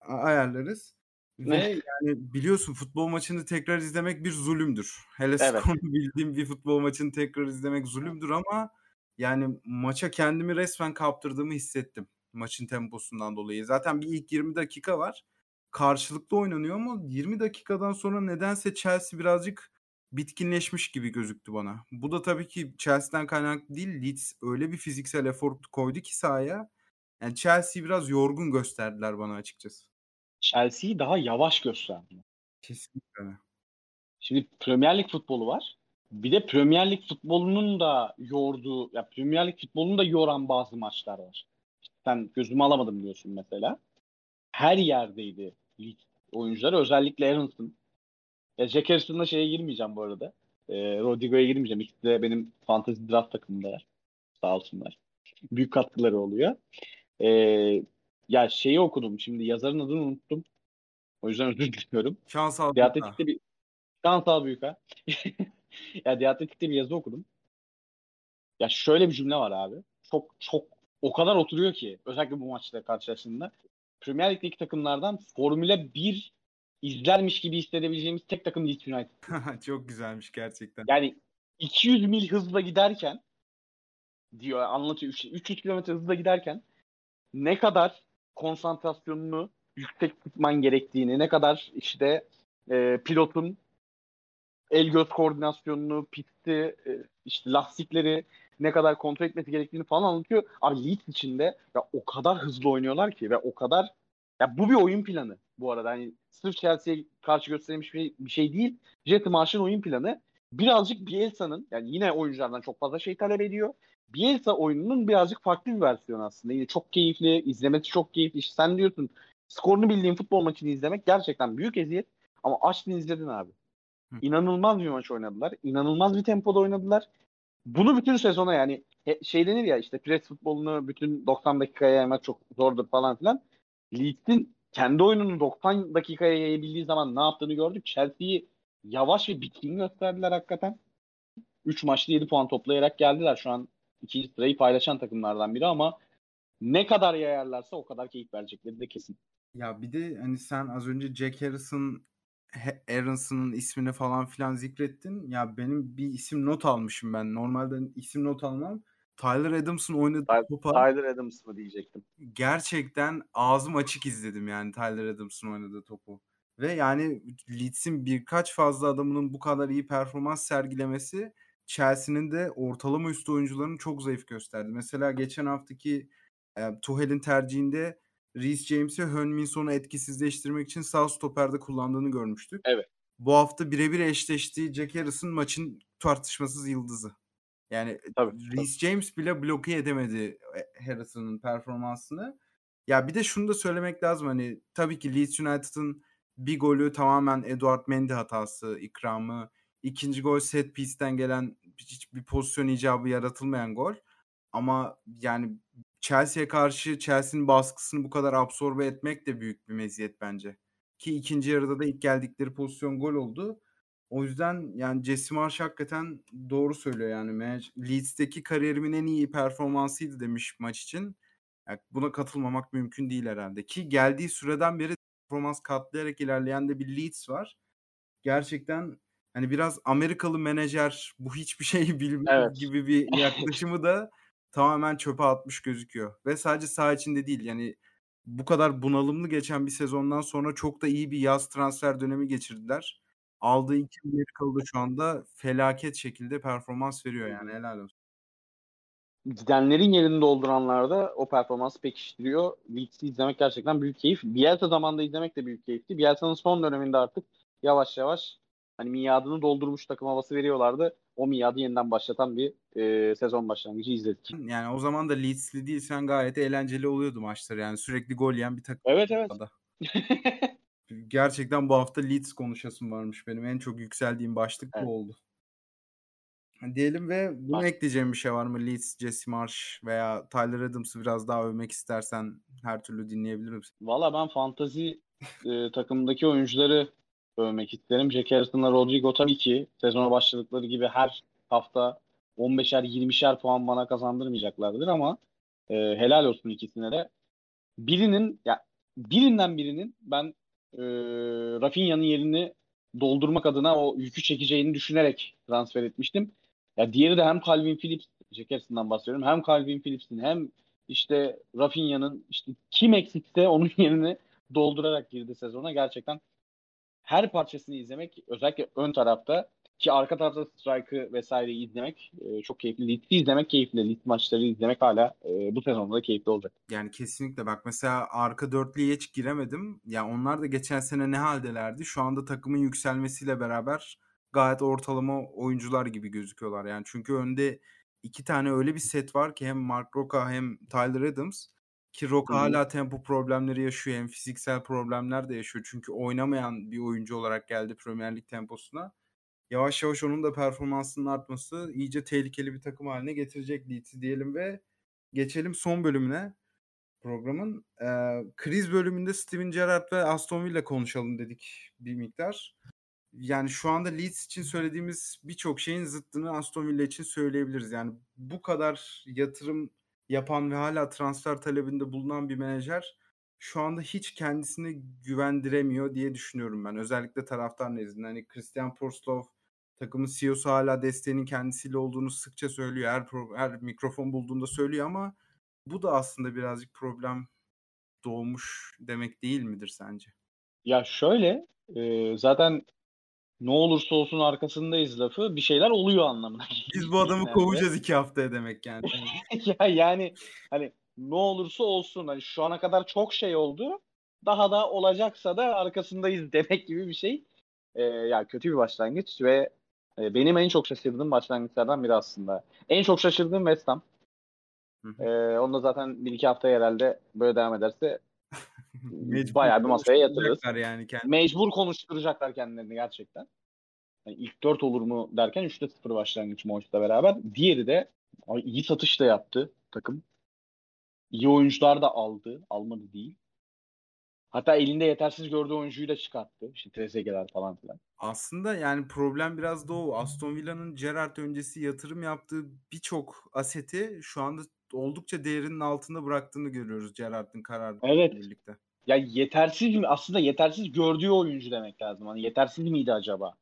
A- ayarlarız. Ve Ne? yani biliyorsun futbol maçını tekrar izlemek bir zulümdür. Hele Evet. skorunu bildiğim bir futbol maçını tekrar izlemek zulümdür ama yani maça kendimi resmen kaptırdığımı hissettim maçın temposundan dolayı. Zaten bir ilk 20 dakika var. Karşılıklı oynanıyor ama 20 dakikadan sonra nedense Chelsea birazcık bitkinleşmiş gibi gözüktü bana. Bu da tabii ki Chelsea'den kaynaklı değil. Leeds öyle bir fiziksel efor koydu ki sahaya. Yani Chelsea'yi biraz yorgun gösterdiler bana açıkçası. Chelsea'yi daha yavaş gösterdi. Kesinlikle. Şimdi Premier Lig futbolu var. Bir de Premier Lig futbolunun da yorduğu, ya Premier Lig futbolunu da yoran bazı maçlar var. Sen gözümü alamadım diyorsun mesela. Her yerdeydi lig oyuncuları. Özellikle Aronson. Ya Jack Harrison'la şeye girmeyeceğim bu arada. Ee, Rodrigo'ya girmeyeceğim. İkisi de benim fantasy draft takımındalar. Sağ olsunlar. Büyük katkıları oluyor. Ee, ya şeyi okudum. Şimdi yazarın adını unuttum. O yüzden özür diliyorum. Şans aldı. The Athletic'te bir Şansal büyük ha. ya The Athletic'te bir yazı okudum. Ya şöyle bir cümle var abi. Çok çok o kadar oturuyor ki özellikle bu maçta karşılaştığında. Premier Lig'deki takımlardan Formula 1 izlermiş gibi hissedebileceğimiz tek takım Leeds United. Çok güzelmiş gerçekten. Yani 200 mil hızla giderken diyor anlatıyor 300 kilometre hızla giderken ne kadar konsantrasyonunu yüksek tutman gerektiğini, ne kadar işte e, pilotun el göz koordinasyonunu, pisti, e, işte lastikleri ne kadar kontrol etmesi gerektiğini falan anlatıyor. Abi Leeds içinde ya o kadar hızlı oynuyorlar ki ve o kadar ya bu bir oyun planı bu arada. Hani sırf Chelsea'ye karşı gösterilmiş bir, bir şey değil. Jesse Marsh'ın oyun planı birazcık Bielsa'nın yani yine oyunculardan çok fazla şey talep ediyor. Bielsa oyununun birazcık farklı bir versiyonu aslında. Yine çok keyifli, izlemesi çok keyifli. İşte sen diyorsun skorunu bildiğin futbol maçını izlemek gerçekten büyük eziyet. Ama açtın izledin abi. İnanılmaz bir maç oynadılar. İnanılmaz bir tempoda oynadılar. Bunu bütün sezona yani şey denir ya işte pres futbolunu bütün 90 dakikaya yaymak çok zordur falan filan. Leeds'in kendi oyununu 90 dakikaya yayabildiği zaman ne yaptığını gördük. Chelsea'yi yavaş ve bitkin gösterdiler hakikaten. 3 maçta 7 puan toplayarak geldiler. Şu an ikinci sırayı paylaşan takımlardan biri ama ne kadar yayarlarsa o kadar keyif verecekleri de kesin. Ya bir de hani sen az önce Jack Harrison Aronson'ın ismini falan filan zikrettin. Ya benim bir isim not almışım ben. Normalde isim not almam. Tyler Adams'ın oynadığı Tyler, topa Tyler Adams mı diyecektim. gerçekten ağzım açık izledim yani Tyler Adams'ın oynadığı topu. Ve yani Leeds'in birkaç fazla adamının bu kadar iyi performans sergilemesi Chelsea'nin de ortalama üstü oyuncularını çok zayıf gösterdi. Mesela geçen haftaki e, Tuchel'in tercihinde Reece James'i Hönminson'u etkisizleştirmek için sağ stoperde kullandığını görmüştük. Evet. Bu hafta birebir eşleştiği Jack Harrison maçın tartışmasız yıldızı. Yani Tabii, Reece James bile bloke edemedi e, Harrison'ın performansını. Ya bir de şunu da söylemek lazım hani tabii ki Leeds United'ın bir golü tamamen Eduard Mendy hatası, ikramı. İkinci gol set piece'ten gelen hiçbir pozisyon icabı yaratılmayan gol. Ama yani Chelsea'ye karşı Chelsea'nin baskısını bu kadar absorbe etmek de büyük bir meziyet bence. Ki ikinci yarıda da ilk geldikleri pozisyon gol oldu. O yüzden yani Jesse Marsh hakikaten doğru söylüyor yani. Leeds'teki kariyerimin en iyi performansıydı demiş maç için. Yani buna katılmamak mümkün değil herhalde. Ki geldiği süreden beri performans katlayarak ilerleyen de bir Leeds var. Gerçekten hani biraz Amerikalı menajer bu hiçbir şeyi bilmez Evet. gibi bir yaklaşımı da tamamen çöpe atmış gözüküyor. Ve sadece saha içinde değil yani bu kadar bunalımlı geçen bir sezondan sonra çok da iyi bir yaz transfer dönemi geçirdiler. Aldığı iki Amerikalı da şu anda felaket şekilde performans veriyor yani helal olsun. Gidenlerin yerini dolduranlar da o performansı pekiştiriyor. Leeds'i izlemek gerçekten büyük keyif. Bielsa zamanında izlemek de büyük keyifti. Bielsa'nın son döneminde artık yavaş yavaş hani miadını doldurmuş takım havası veriyorlardı. O miadı yeniden başlatan bir e, sezon başlangıcı izledik. Yani o zaman da Leeds'li değilsen gayet eğlenceli oluyordu maçlar yani sürekli gol yiyen bir takım. Evet evet. Gerçekten bu hafta Leeds konuşasım varmış benim. En çok yükseldiğim başlık Evet. bu oldu. Diyelim ve buna Var. ekleyeceğim bir şey var mı? Leeds, Jesse Marsh veya Tyler Adams'ı biraz daha övmek istersen her türlü dinleyebilirim. Valla ben fantazi e, takımdaki oyuncuları övmek isterim. Jack Harrison'la Rodrigo tabii ki sezona başladıkları gibi her hafta 15'er 20'şer puan bana kazandırmayacaklardır ama e, helal olsun ikisine de. Birinin ya birinden birinin ben e, Rafinha'nın yerini doldurmak adına o yükü çekeceğini düşünerek transfer etmiştim. Ya diğeri de hem Calvin Phillips, Jack Harrison'dan bahsediyorum. Hem Calvin Phillips'in hem işte Rafinha'nın işte kim eksikse onun yerini doldurarak girdi sezona. Gerçekten her parçasını izlemek özellikle ön tarafta ki arka tarafta strike'ı vesaireyi izlemek e, çok keyifli. Leeds'i izlemek keyifli. Leeds maçları izlemek hala e, bu sezonda da keyifli olacak. Yani kesinlikle bak mesela arka dörtlüye hiç giremedim. Ya onlar da geçen sene ne haldelerdi? Şu anda takımın yükselmesiyle beraber gayet ortalama oyuncular gibi gözüküyorlar. Yani çünkü önde iki tane öyle bir set var ki hem Mark Roca hem Tyler Adams ki Roca Hı hı. hala tempo problemleri yaşıyor hem fiziksel problemler de yaşıyor. Çünkü oynamayan bir oyuncu olarak geldi Premier Lig temposuna. Yavaş yavaş onun da performansının artması iyice tehlikeli bir takım haline getirecek Leeds'i diyelim ve geçelim son bölümüne programın. Ee, kriz bölümünde Steven Gerrard ve Aston Villa konuşalım dedik bir miktar. Yani şu anda Leeds için söylediğimiz birçok şeyin zıttını Aston Villa için söyleyebiliriz. Yani bu kadar yatırım yapan ve hala transfer talebinde bulunan bir menajer şu anda hiç kendisini güvendiremiyor diye düşünüyorum ben. Özellikle taraftar nezdinde. Hani Christian Porslov takımın CEO'su hala desteğinin kendisiyle olduğunu sıkça söylüyor. Her, pro- her mikrofon bulduğunda söylüyor ama bu da aslında birazcık problem doğmuş demek değil midir sence? Ya şöyle e, zaten ne olursa olsun arkasındayız lafı bir şeyler oluyor anlamına Biz bu adamı kovacağız iki haftaya demek yani. ya yani hani ne olursa olsun hani şu ana kadar çok şey oldu. Daha da olacaksa da arkasındayız demek gibi bir şey. Ee, ya kötü bir başlangıç ve e, benim en çok şaşırdığım başlangıçlardan biri aslında. En çok şaşırdığım West Ham. Ee, onu da zaten bir iki hafta herhalde böyle devam ederse Mecbur bayağı bir masaya yatırırız. yani kendi. Mecbur konuşturacaklar kendilerini gerçekten. Yani ilk 4 olur mu derken 3'te 0 başlangıç Moğol'la beraber. Diğeri de iyi satış da yaptı takım. İyi oyuncular da aldı. Almadı değil. Hatta elinde yetersiz gördüğü oyuncuyu da çıkarttı. İşte Trezeguet'ler falan filan. Aslında yani problem biraz da o. Aston Villa'nın Gerrard öncesi yatırım yaptığı birçok aseti şu anda oldukça değerinin altında bıraktığını görüyoruz Gerrard'ın kararıyla Evet. birlikte. Ya yetersiz mi? Aslında yetersiz gördüğü oyuncu demek lazım. Hani yetersiz miydi acaba?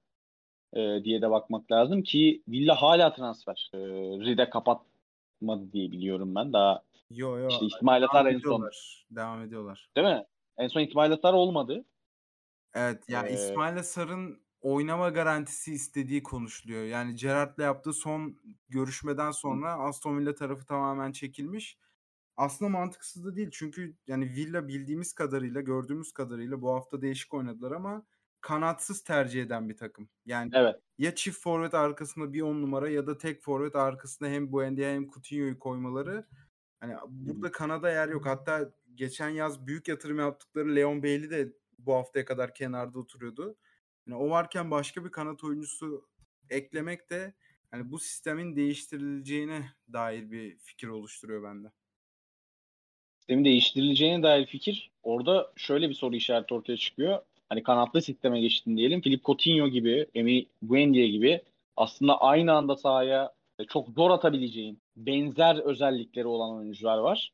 Ee, diye de bakmak lazım ki Villa hala transfer. Ee, Ride kapatmadı diye biliyorum ben. Daha Yo yo. işte İsmail Atar en son. Devam ediyorlar. Değil mi? En son İsmail Atar olmadı. Evet yani Ee, İsmail Sar'ın oynama garantisi istediği konuşuluyor. Yani Gerrard'la yaptığı son görüşmeden sonra Aston Villa tarafı tamamen çekilmiş. Aslında mantıksız da değil çünkü yani Villa bildiğimiz kadarıyla, gördüğümüz kadarıyla bu hafta değişik oynadılar ama kanatsız tercih eden bir takım. Yani Evet. ya çift forvet arkasında bir on numara ya da tek forvet arkasında hem Buendia hem Coutinho'yu koymaları hani burada kanada yer yok. Hatta geçen yaz büyük yatırım yaptıkları Leon Bailey de bu haftaya kadar kenarda oturuyordu. Yani o varken başka bir kanat oyuncusu eklemek de hani bu sistemin değiştirileceğine dair bir fikir oluşturuyor bende. Sistemin değiştirileceğine dair fikir. Orada şöyle bir soru işareti ortaya çıkıyor. Hani kanatlı sisteme geçtin diyelim. Philip Coutinho gibi, Emi Buendia gibi aslında aynı anda sahaya çok zor atabileceğin benzer özellikleri olan oyuncular var.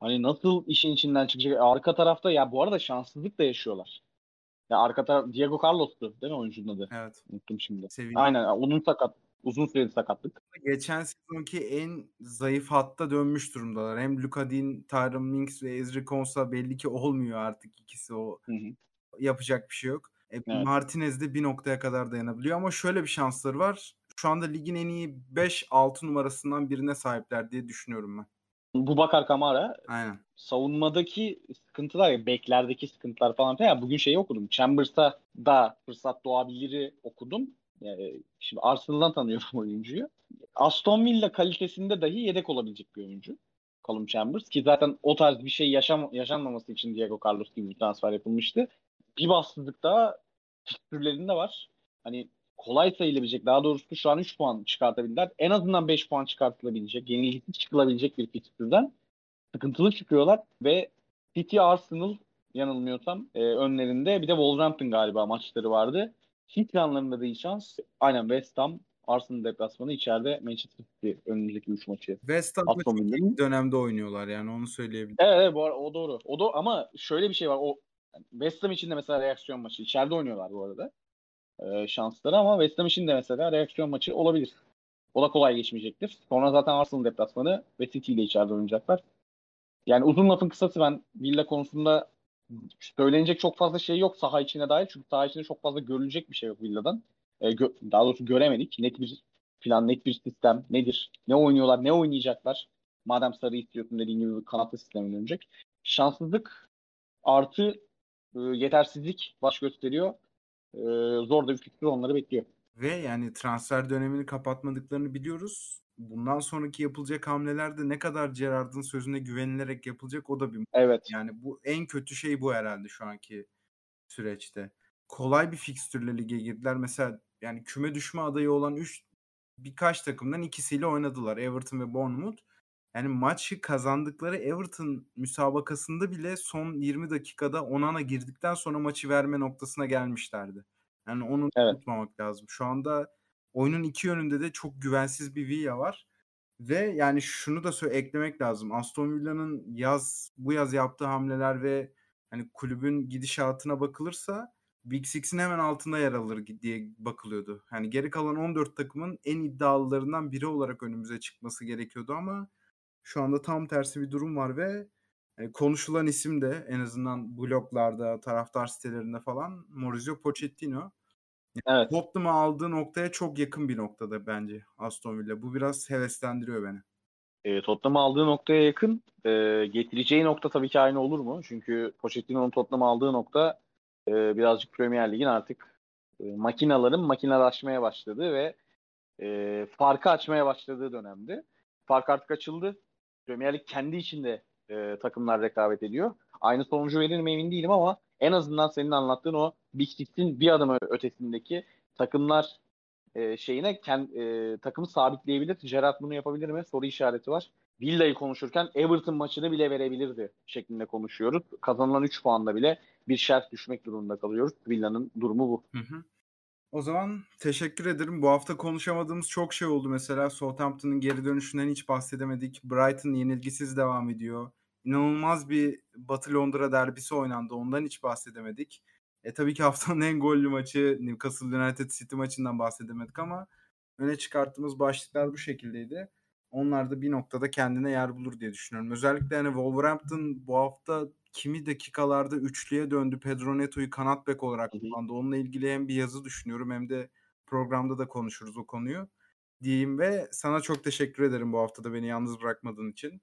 Hani nasıl işin içinden çıkacak? Arka tarafta ya bu arada şanssızlık da yaşıyorlar. Ya arka taraf Diego Carlos'tu değil mi oyuncunun adı? Evet. Unuttum şimdi. Sevilla. Aynen onun sakat. Uzun süreli sakatlık. Geçen sezonki en zayıf hatta dönmüş durumdalar. Hem Luka Dean, Tyron Minks ve Ezri Konsa belli ki olmuyor artık ikisi o Hı hı. yapacak bir şey yok. E, Evet. Martinez de bir noktaya kadar dayanabiliyor ama şöyle bir şansları var. Şu anda ligin en iyi 5-6 numarasından birine sahipler diye düşünüyorum ben. Bu Bakar Kamara Aynen. savunmadaki sıkıntılar ya beklerdeki sıkıntılar falan filan. Ya bugün şeyi okudum. Chambers'a da fırsat doğabiliri okudum. Yani şimdi Arsenal'dan tanıyorum oyuncuyu. Aston Villa kalitesinde dahi yedek olabilecek bir oyuncu. Callum Chambers ki zaten o tarz bir şey yaşam yaşanmaması için Diego Carlos gibi bir transfer yapılmıştı. Bir bassızlık daha fikstürlerinde var. Hani kolay sayılabilecek daha doğrusu şu an 3 puan çıkartabildiler. En azından 5 puan çıkartılabilecek, yenilgisiz çıkılabilecek bir fikstürden sıkıntılı çıkıyorlar ve City Arsenal yanılmıyorsam e, önlerinde bir de Wolverhampton galiba maçları vardı. Hiç planlarında değil şans. Aynen West Ham Arsenal deplasmanı içeride Manchester City önümüzdeki 3 maçı. West Ham'da çok iyi dönemde oynuyorlar yani onu söyleyebilirim. Evet, evet bu ara- o doğru. O doğru ama şöyle bir şey var. O yani West Ham için de mesela reaksiyon maçı. İçeride oynuyorlar bu arada. Ee, şansları ama West Ham için de mesela reaksiyon maçı olabilir. O da kolay geçmeyecektir. Sonra zaten Arsenal deplasmanı ve City ile içeride oynayacaklar. Yani uzun lafın kısası ben Villa konusunda söylenecek çok fazla şey yok saha içine dair. Çünkü saha içinde çok fazla görülecek bir şey yok Villa'dan. Ee, gö- daha doğrusu göremedik. Net bir plan, net bir sistem nedir? Ne oynuyorlar, ne oynayacaklar? Madem sarı istiyorsun dediğin gibi kanatlı sisteme dönecek. Şanssızlık artı e, yetersizlik baş gösteriyor. E, zor da bir fikir onları bekliyor. Ve yani transfer dönemini kapatmadıklarını biliyoruz. Bundan sonraki yapılacak hamlelerde ne kadar Gerrard'ın sözüne güvenilerek yapılacak o da bir Evet. Yani bu en kötü şey bu herhalde şu anki süreçte. Kolay bir fikstürle lige girdiler. Mesela yani küme düşme adayı olan 3 birkaç takımdan ikisiyle oynadılar. Everton ve Bournemouth. Yani maçı kazandıkları Everton müsabakasında bile son 20 dakikada Onana girdikten sonra maçı verme noktasına gelmişlerdi. Yani onu Evet. unutmamak lazım. Şu anda oyunun iki yönünde de çok güvensiz bir Villa var. Ve yani şunu da sö- eklemek lazım. Aston Villa'nın yaz bu yaz yaptığı hamleler ve hani kulübün gidişatına bakılırsa Big Six'in hemen altında yer alır diye bakılıyordu. Yani geri kalan 14 takımın en iddialılarından biri olarak önümüze çıkması gerekiyordu ama şu anda tam tersi bir durum var ve e, konuşulan isim de en azından bloglarda, taraftar sitelerinde falan Maurizio Pochettino. Evet. Tottenham'ı aldığı noktaya çok yakın bir noktada bence Aston Villa. Bu biraz heveslendiriyor beni. E, Tottenham'ı aldığı noktaya yakın. E, getireceği nokta tabii ki aynı olur mu? Çünkü Pochettino'nun Tottenham'ı aldığı nokta e, birazcık Premier Lig'in artık e, makinaların makinalaşmaya başladığı ve e, farkı açmaya başladığı dönemdi. Fark artık açıldı. Premier Lig kendi içinde e, takımlar rekabet ediyor. Aynı sonucu verir mi emin değilim ama en azından senin anlattığın o Big Six'in bir adım ötesindeki takımlar e, şeyine kend, e, takımı sabitleyebilir. Gerrard bunu yapabilir mi? Soru işareti var. Villa'yı konuşurken Everton maçını bile verebilirdi şeklinde konuşuyoruz. Kazanılan 3 puanla bile bir şerh düşmek durumunda kalıyoruz. Villa'nın durumu bu. Hı hı. O zaman teşekkür ederim. Bu hafta konuşamadığımız çok şey oldu. Mesela Southampton'ın geri dönüşünden hiç bahsedemedik. Brighton yenilgisiz devam ediyor. İnanılmaz bir Batı Londra derbisi oynandı. Ondan hiç bahsedemedik. E tabii ki haftanın en gollü maçı Newcastle United City maçından bahsedemedik ama öne çıkarttığımız başlıklar bu şekildeydi. Onlar da bir noktada kendine yer bulur diye düşünüyorum. Özellikle hani Wolverhampton bu hafta kimi dakikalarda üçlüye döndü. Pedro Neto'yu kanat bek olarak kullandı. Onunla ilgili hem bir yazı düşünüyorum hem de programda da konuşuruz o konuyu. Diyeyim ve sana çok teşekkür ederim bu hafta da beni yalnız bırakmadığın için.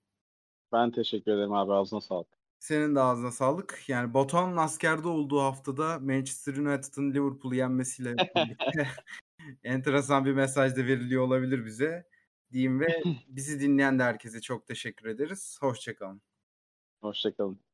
Ben teşekkür ederim abi ağzına sağlık. Senin de ağzına sağlık. Yani Batuhan'ın askerde olduğu haftada Manchester United'ın Liverpool'u yenmesiyle birlikte enteresan bir mesaj da veriliyor olabilir bize. Diyeyim ve bizi dinleyen de herkese çok teşekkür ederiz. Hoşçakalın. Hoşçakalın.